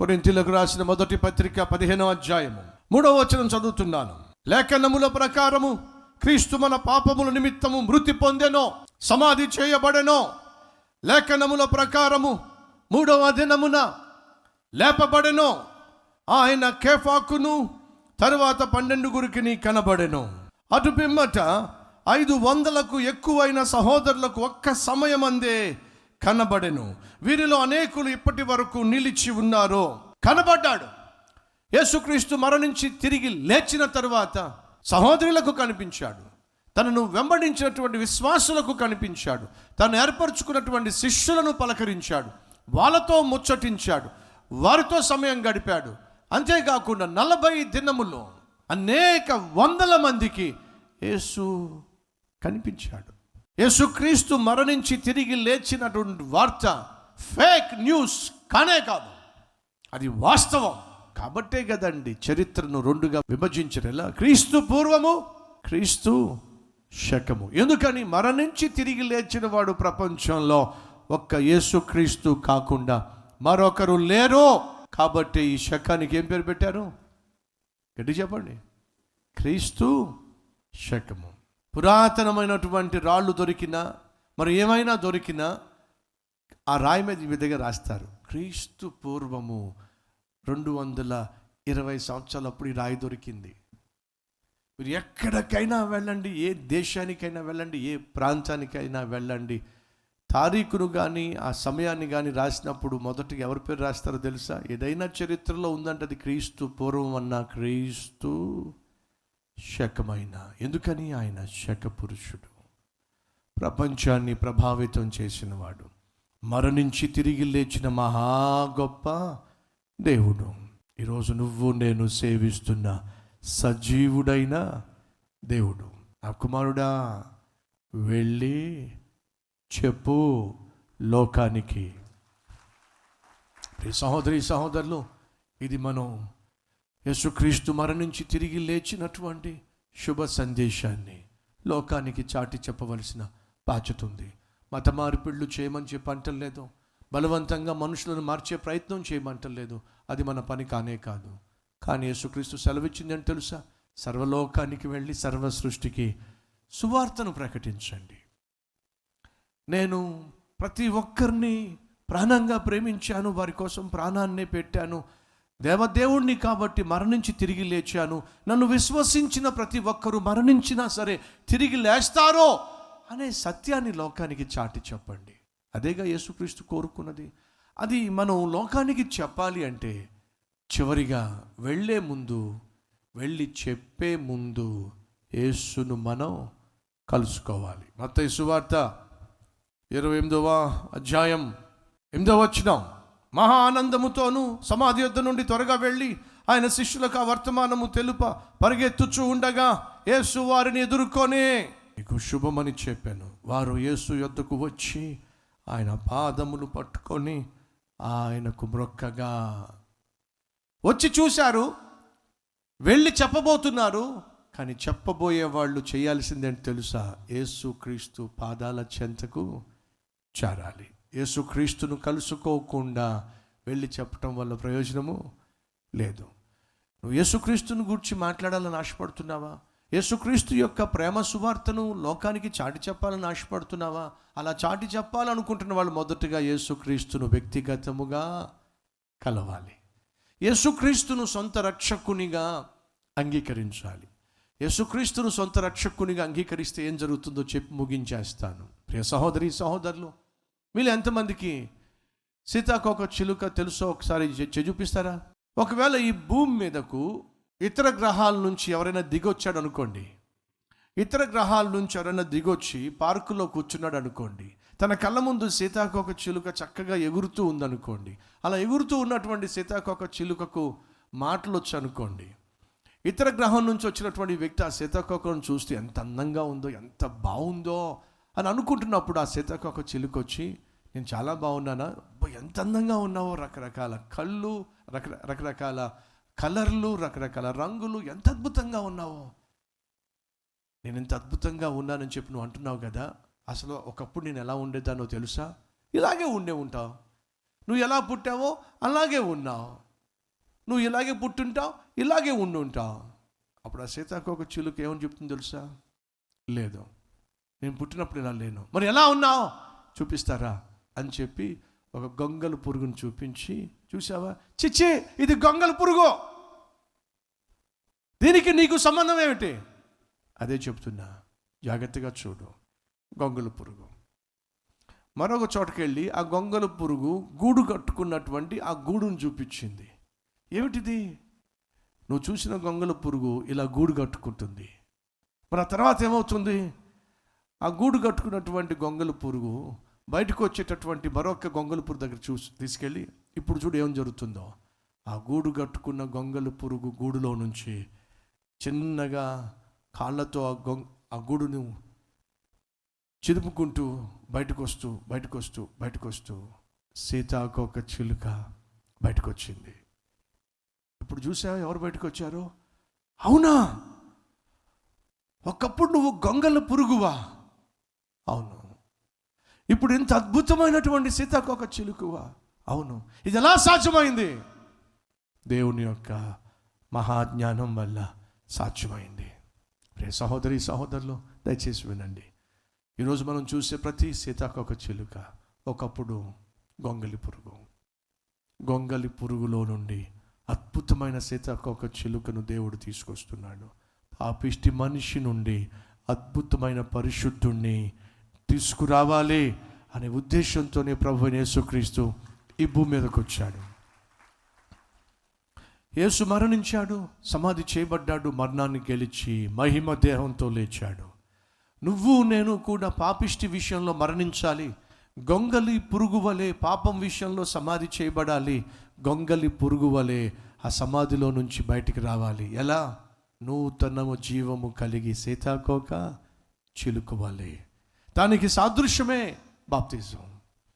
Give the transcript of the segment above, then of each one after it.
కొరింతీలకు రాసిన మొదటి పత్రిక పదిహేనో అధ్యాయము. మూడవ వచనం చదువుతున్నాను. లేఖనముల ప్రకారము క్రీస్తు మన పాపముల నిమిత్తము మృతి పొందెనో సమాధి చేయబడెనో లేఖనముల ప్రకారము మూడవ దినమున లేపబడెనో ఆయన కేఫాకును తరువాత పన్నెండుగురికి కనబడెను. అటు పిమ్మట ఐదు వందలకు ఎక్కువైన సహోదరులకు ఒక్క సమయమందే కనబడెను. వీరిలో అనేకులు ఇప్పటి వరకు నిలిచి ఉన్నారు. కనబడ్డాడు. యేసుక్రీస్తు మరణించి తిరిగి లేచిన తరువాత సహోదరులకు కనిపించాడు. తనను వెంబడించినటువంటి విశ్వాసులకు కనిపించాడు. తను ఏర్పరచుకున్నటువంటి శిష్యులను పలకరించాడు. వాళ్ళతో ముచ్చటించాడు. వారితో సమయం గడిపాడు. అంతేకాకుండా నలభై దినములో అనేక వందల మందికి యేసు కనిపించాడు. యేసుక్రీస్తు మరణించి తిరిగి లేచినటువంటి వార్త ఫేక్ న్యూస్ కానే కాదు. అది వాస్తవం. కాబట్టే కదండి చరిత్రను రెండుగా విభజించరేలా? క్రీస్తు పూర్వము క్రీస్తు శకము. ఎందుకని మరణించి తిరిగి లేచిన వాడు ప్రపంచంలో ఒక్క యేసుక్రీస్తు కాకుండా మరొకరు లేరు. కాబట్టి ఈ శకానికి ఏం పేరు పెట్టారు? గట్టి చెప్పండి. క్రీస్తు శకము. పురాతనమైనటువంటి రాళ్ళు దొరికినా మరి ఏమైనా దొరికినా ఆ రాయి మీద ఈ విధంగా రాస్తారు. క్రీస్తు పూర్వము రెండు వందల ఇరవై సంవత్సరాలప్పుడు ఈ రాయి దొరికింది. మీరు ఎక్కడికైనా వెళ్ళండి ఏ దేశానికైనా వెళ్ళండి ఏ ప్రాంతానికైనా వెళ్ళండి. తారీఖును కానీ ఆ సమయాన్ని కానీ రాసినప్పుడు మొదటిగా ఎవరి పేరు రాస్తారో తెలుసా? ఏదైనా చరిత్రలో ఉందంటే అది క్రీస్తు పూర్వం అన్న క్రీస్తు శకమైన. ఎందుకని? ఆయన శక పురుషుడు ప్రపంచాన్ని ప్రభావితం చేసినవాడు. మరణించి తిరిగి లేచిన మహా గొప్ప దేవుడు. ఈరోజు నువ్వు నేను సేవిస్తున్న సజీవుడైన దేవుడు. నా కుమారుడా వెళ్ళి చెప్పు లోకానికి. సహోదరి సహోదరులు ఇది మనం యేసుక్రీస్తు మరణించి తిరిగి లేచినటువంటి శుభ సందేశాన్ని లోకానికి చాటి చెప్పవలసిన బాధ్యత ఉంది. మత మార్పిళ్ళు చేయమని చెప్పి అంటలేదు బలవంతంగా మనుషులను మార్చే ప్రయత్నం చేయమంటలేదు అది మన పని కానే కాదు. కానీ యేసుక్రీస్తు సెలవిచ్చిందని తెలుసా? సర్వలోకానికి వెళ్ళి సర్వ సృష్టికి సువార్తను ప్రకటించండి. నేను ప్రతి ఒక్కరిని ప్రాణంగా ప్రేమించాను వారి కోసం ప్రాణాన్నే పెట్టాను. దేవదేవుణ్ణి కాబట్టి మరణించి తిరిగి లేచాను. నన్ను విశ్వసించిన ప్రతి ఒక్కరూ మరణించినా సరే తిరిగి లేస్తారో అనే సత్యాన్ని లోకానికి చాటి చెప్పండి. అదేగా యేసుక్రీస్తు కోరుకున్నది. అది మనం లోకానికి చెప్పాలి అంటే చివరిగా వెళ్ళే ముందు వెళ్ళి చెప్పే ముందు యేసును మనం కలుసుకోవాలి. మత సువార్త ఇరవై ఎనిమిదవ అధ్యాయం ఎనిమిదవ వచ్చినాం మహా ఆనందముతోనూ సమాధి యుద్ధ నుండి త్వరగా వెళ్ళి ఆయన శిష్యులకు ఆ వర్తమానము తెలుప పరిగెత్తుచూ ఉండగా యేసు వారిని ఎదుర్కొనే నీకు శుభమని చెప్పాను. వారు యేసు యొద్దకు వచ్చి ఆయన పాదములు పట్టుకొని ఆయనకు మ్రొక్కగా వచ్చి చూశారు. వెళ్ళి చెప్పబోతున్నారు. కానీ చెప్పబోయే వాళ్ళు చేయాల్సిందేంటి తెలుసా? యేసు క్రీస్తు పాదాల చెంతకు చేరాలి. యేసుక్రీస్తును కలుసుకోకుండా వెళ్ళి చెప్పటం వల్ల ప్రయోజనము లేదు. నువ్వు యేసుక్రీస్తుని గురించి మాట్లాడాలని ఆశపడుతున్నావా? యేసుక్రీస్తు యొక్క ప్రేమ సువార్తను లోకానికి చాటి చెప్పాలని ఆశపడుతున్నావా? అలా చాటి చెప్పాలనుకుంటున్న వాళ్ళు మొదటగా యేసుక్రీస్తును వ్యక్తిగతముగా కలవాలి. యేసుక్రీస్తును సొంత రక్షకునిగా అంగీకరించాలి. యేసుక్రీస్తును సొంత రక్షకునిగా అంగీకరిస్తే ఏం జరుగుతుందో చెప్పి ముగించేస్తాను. ప్రియ సహోదరి సహోదరులు వీళ్ళు ఎంతమందికి సీతాకోక చిలుక తెలుసో ఒకసారి చూపిస్తారా? ఒకవేళ ఈ భూమి మీదకు ఇతర గ్రహాల నుంచి ఎవరైనా దిగొచ్చాడు అనుకోండి. ఇతర గ్రహాల నుంచి ఎవరైనా దిగొచ్చి పార్కులో కూర్చున్నాడు అనుకోండి. తన కళ్ళ ముందు సీతాకోక చిలుక చక్కగా ఎగురుతూ ఉందనుకోండి. అలా ఎగురుతూ ఉన్నటువంటి సీతాకోక చిలుకకు మాటలు వచ్చు అనుకోండి. ఇతర గ్రహం నుంచి వచ్చినటువంటి వ్యక్తి ఆ సీతాకోకను చూస్తే ఎంత అందంగా ఉందో ఎంత బాగుందో అని అనుకుంటున్నప్పుడు ఆ సీతాకోక చిలుక వచ్చి నేను చాలా బాగున్నానా? ఎంత అందంగా ఉన్నావో? రకరకాల కళ్ళు రక రకరకాల కలర్లు రకరకాల రంగులు ఎంత అద్భుతంగా ఉన్నావో. నేను ఇంత అద్భుతంగా ఉన్నానని చెప్పి నువ్వు అంటున్నావు కదా అసలు ఒకప్పుడు నేను ఎలా ఉండేదానో తెలుసా? ఇలాగే ఉండే ఉంటావు. నువ్వు ఎలా పుట్టావో అలాగే ఉన్నావు. నువ్వు ఇలాగే పుట్టుంటావు ఇలాగే ఉండుంటావు అప్పుడు ఆ సీతాకోక చిలుక ఏమని చెప్తుంది తెలుసా? లేదు. నేను పుట్టినప్పుడు ఇలా లేను. మరి ఎలా ఉన్నావు? చూపిస్తారా? అని చెప్పి ఒక గొంగల పురుగును చూపించి చూసావా చిచ్చి ఇది గొంగల పురుగు. దీనికి నీకు సంబంధం ఏమిటి? అదే చెప్తున్నా. జాగ్రత్తగా చూడు. గొంగల పురుగు. మరొక చోటకెళ్ళి ఆ గొంగల పురుగు గూడు కట్టుకున్నటువంటి ఆ గూడును చూపించింది. ఏమిటిది? నువ్వు చూసిన గొంగల పురుగు ఇలా గూడు కట్టుకుంటుంది. మరి ఆ తర్వాత ఏమవుతుంది? ఆ గూడు కట్టుకున్నటువంటి గొంగల పురుగు బయటకు వచ్చేటటువంటి మరొక గొంగల పురుగు దగ్గర చూసి తీసుకెళ్ళి ఇప్పుడు చూడు ఏం జరుగుతుందో? ఆ గూడు కట్టుకున్న గొంగల పురుగు గూడులో నుంచి చిన్నగా కాళ్ళతో ఆ గొంగ ఆ గూడును చిదుపుకుంటూ బయటకు వస్తూ బయటకు వస్తూ బయటకు వస్తూ సీతాకోక చిలుక బయటకు వచ్చింది ఇప్పుడు చూసావా ఎవరు బయటకు వచ్చారు అవునా? ఒకప్పుడు నువ్వు గొంగల పురుగువా? అవును. ఇప్పుడు ఇంత అద్భుతమైనటువంటి సీతాకోక చిలుకువా? అవును. ఇది ఎలా సాధ్యమైంది? దేవుని యొక్క మహాజ్ఞానం వల్ల సాధ్యమైంది. రే సహోదరి సహోదరులు దయచేసి వినండి. ఈరోజు మనం చూసే ప్రతి సీతాకోక చిలుక ఒకప్పుడు గొంగలి పురుగు. గొంగలి పురుగులో నుండి అద్భుతమైన సీతాకోక చిలుకను దేవుడు తీసుకొస్తున్నాడు. పాపిష్టి మనిషి నుండి అద్భుతమైన పరిశుద్ధుణ్ణి తీసుకురావాలి అనే ఉద్దేశంతోనే ప్రభు అయిన యేసుక్రీస్తు ఈ భూమి మీదకి వచ్చాడు. యేసు మరణించాడు సమాధి చేయబడ్డాడు మరణాన్ని గెలిచి మహిమ దేహంతో లేచాడు. నువ్వు నేను కూడా పాపిష్టి విషయంలో మరణించాలి గొంగలి పురుగు వలె పాపం విషయంలో సమాధి చేయబడాలి గొంగలి పురుగు వలె ఆ సమాధిలో నుంచి బయటికి రావాలి. ఎలా? నూతనము జీవము కలిగి సీతాకోక చిలుకు దానికి సాదృశ్యమే బాప్తిజం.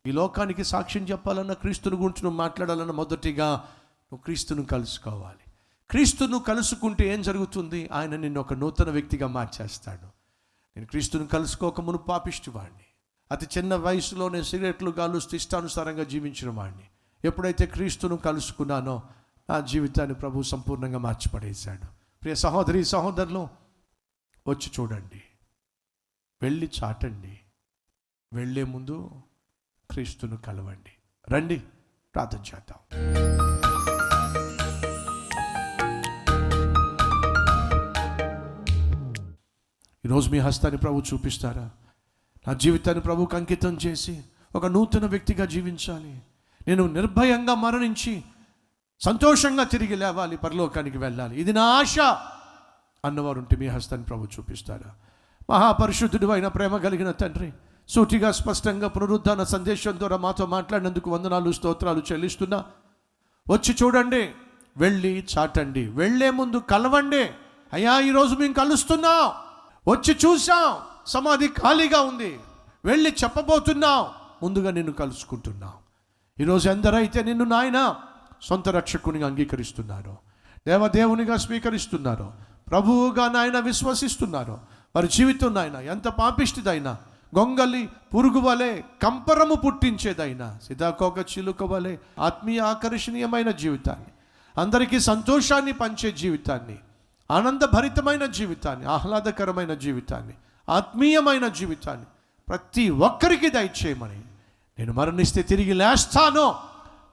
ఈ లోకానికి సాక్ష్యం చెప్పాలన్న క్రీస్తుని గురించి నువ్వు మాట్లాడాలన్న మొదటిగా నువ్వు క్రీస్తును కలుసుకోవాలి. క్రీస్తును కలుసుకుంటే ఏం జరుగుతుంది? ఆయన నిన్ను ఒక నూతన వ్యక్తిగా మార్చేస్తాడు. నేను క్రీస్తుని కలుసుకోక మును పాపిష్టివాడిని అతి చిన్న వయసులోనే సిగరెట్లు గాలుస్తూ ఇష్టానుసారంగా జీవించిన వాడిని ఎప్పుడైతే క్రీస్తును కలుసుకున్నానో నా జీవితాన్ని ప్రభు సంపూర్ణంగా మార్చిపడేశాడు. ప్రియ సహోదరి సహోదరులు వచ్చి చూడండి. వెళ్ళి చాటండి. వెళ్ళే ముందు క్రీస్తును కలవండి. రండి ప్రార్థన చేద్దాం. ఈరోజు మీ హస్తాన్ని ప్రభు చూపిస్తారా? నా జీవితాన్ని ప్రభుకు అంకితం చేసి ఒక నూతన వ్యక్తిగా జీవించాలి. నేను నిర్భయంగా మరణించి సంతోషంగా తిరిగి లేవాలి పరలోకానికి వెళ్ళాలి. ఇది నా ఆశ అన్నవారుంటే మీ హస్తాన్ని ప్రభు చూపిస్తారా? మహాపరిశుద్ధుడు అయిన ప్రేమ కలిగిన తండ్రి సూటిగా స్పష్టంగా పునరుద్ధాన సందేశం ద్వారా మాతో మాట్లాడినందుకు వందనాలు స్తోత్రాలు చెల్లిస్తున్నా. వచ్చి చూడండి వెళ్ళి చాటండి. వెళ్ళే ముందు కలవండి. అయ్యా ఈరోజు మేము కలుస్తున్నాం. వచ్చి చూసాం సమాధి ఖాళీగా ఉంది. వెళ్ళి చెప్పబోతున్నాం. ముందుగా నిన్ను కలుసుకుంటున్నాం. ఈరోజు ఎందరైతే నిన్ను నాయన సొంత రక్షకునిగా అంగీకరిస్తున్నారో దేవదేవునిగా స్వీకరిస్తున్నారో ప్రభువుగా నాయన విశ్వసిస్తున్నారో వారి జీవితం నాయన ఎంత పాపిష్టిదైనా గొంగలి పురుగు వలె కంపరము పుట్టించేదైనా సీతాకోక చిలుక వలె ఆత్మీయ ఆకర్షణీయమైన జీవితాన్ని అందరికీ సంతోషాన్ని పంచే జీవితాన్ని ఆనందభరితమైన జీవితాన్ని ఆహ్లాదకరమైన జీవితాన్ని ఆత్మీయమైన జీవితాన్ని ప్రతి ఒక్కరికి దయచేయమని నేను మరణిస్తే తిరిగి లేస్తాను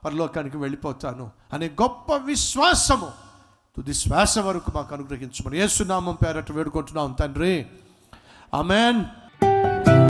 పరలోకానికి వెళ్ళిపోతాను అనే గొప్ప విశ్వాసము తుది శ్వాస వరకు మాకు అనుగ్రహించమని ఏసునామం పేరట వేడుకుంటున్నాం తండ్రి. అమెన్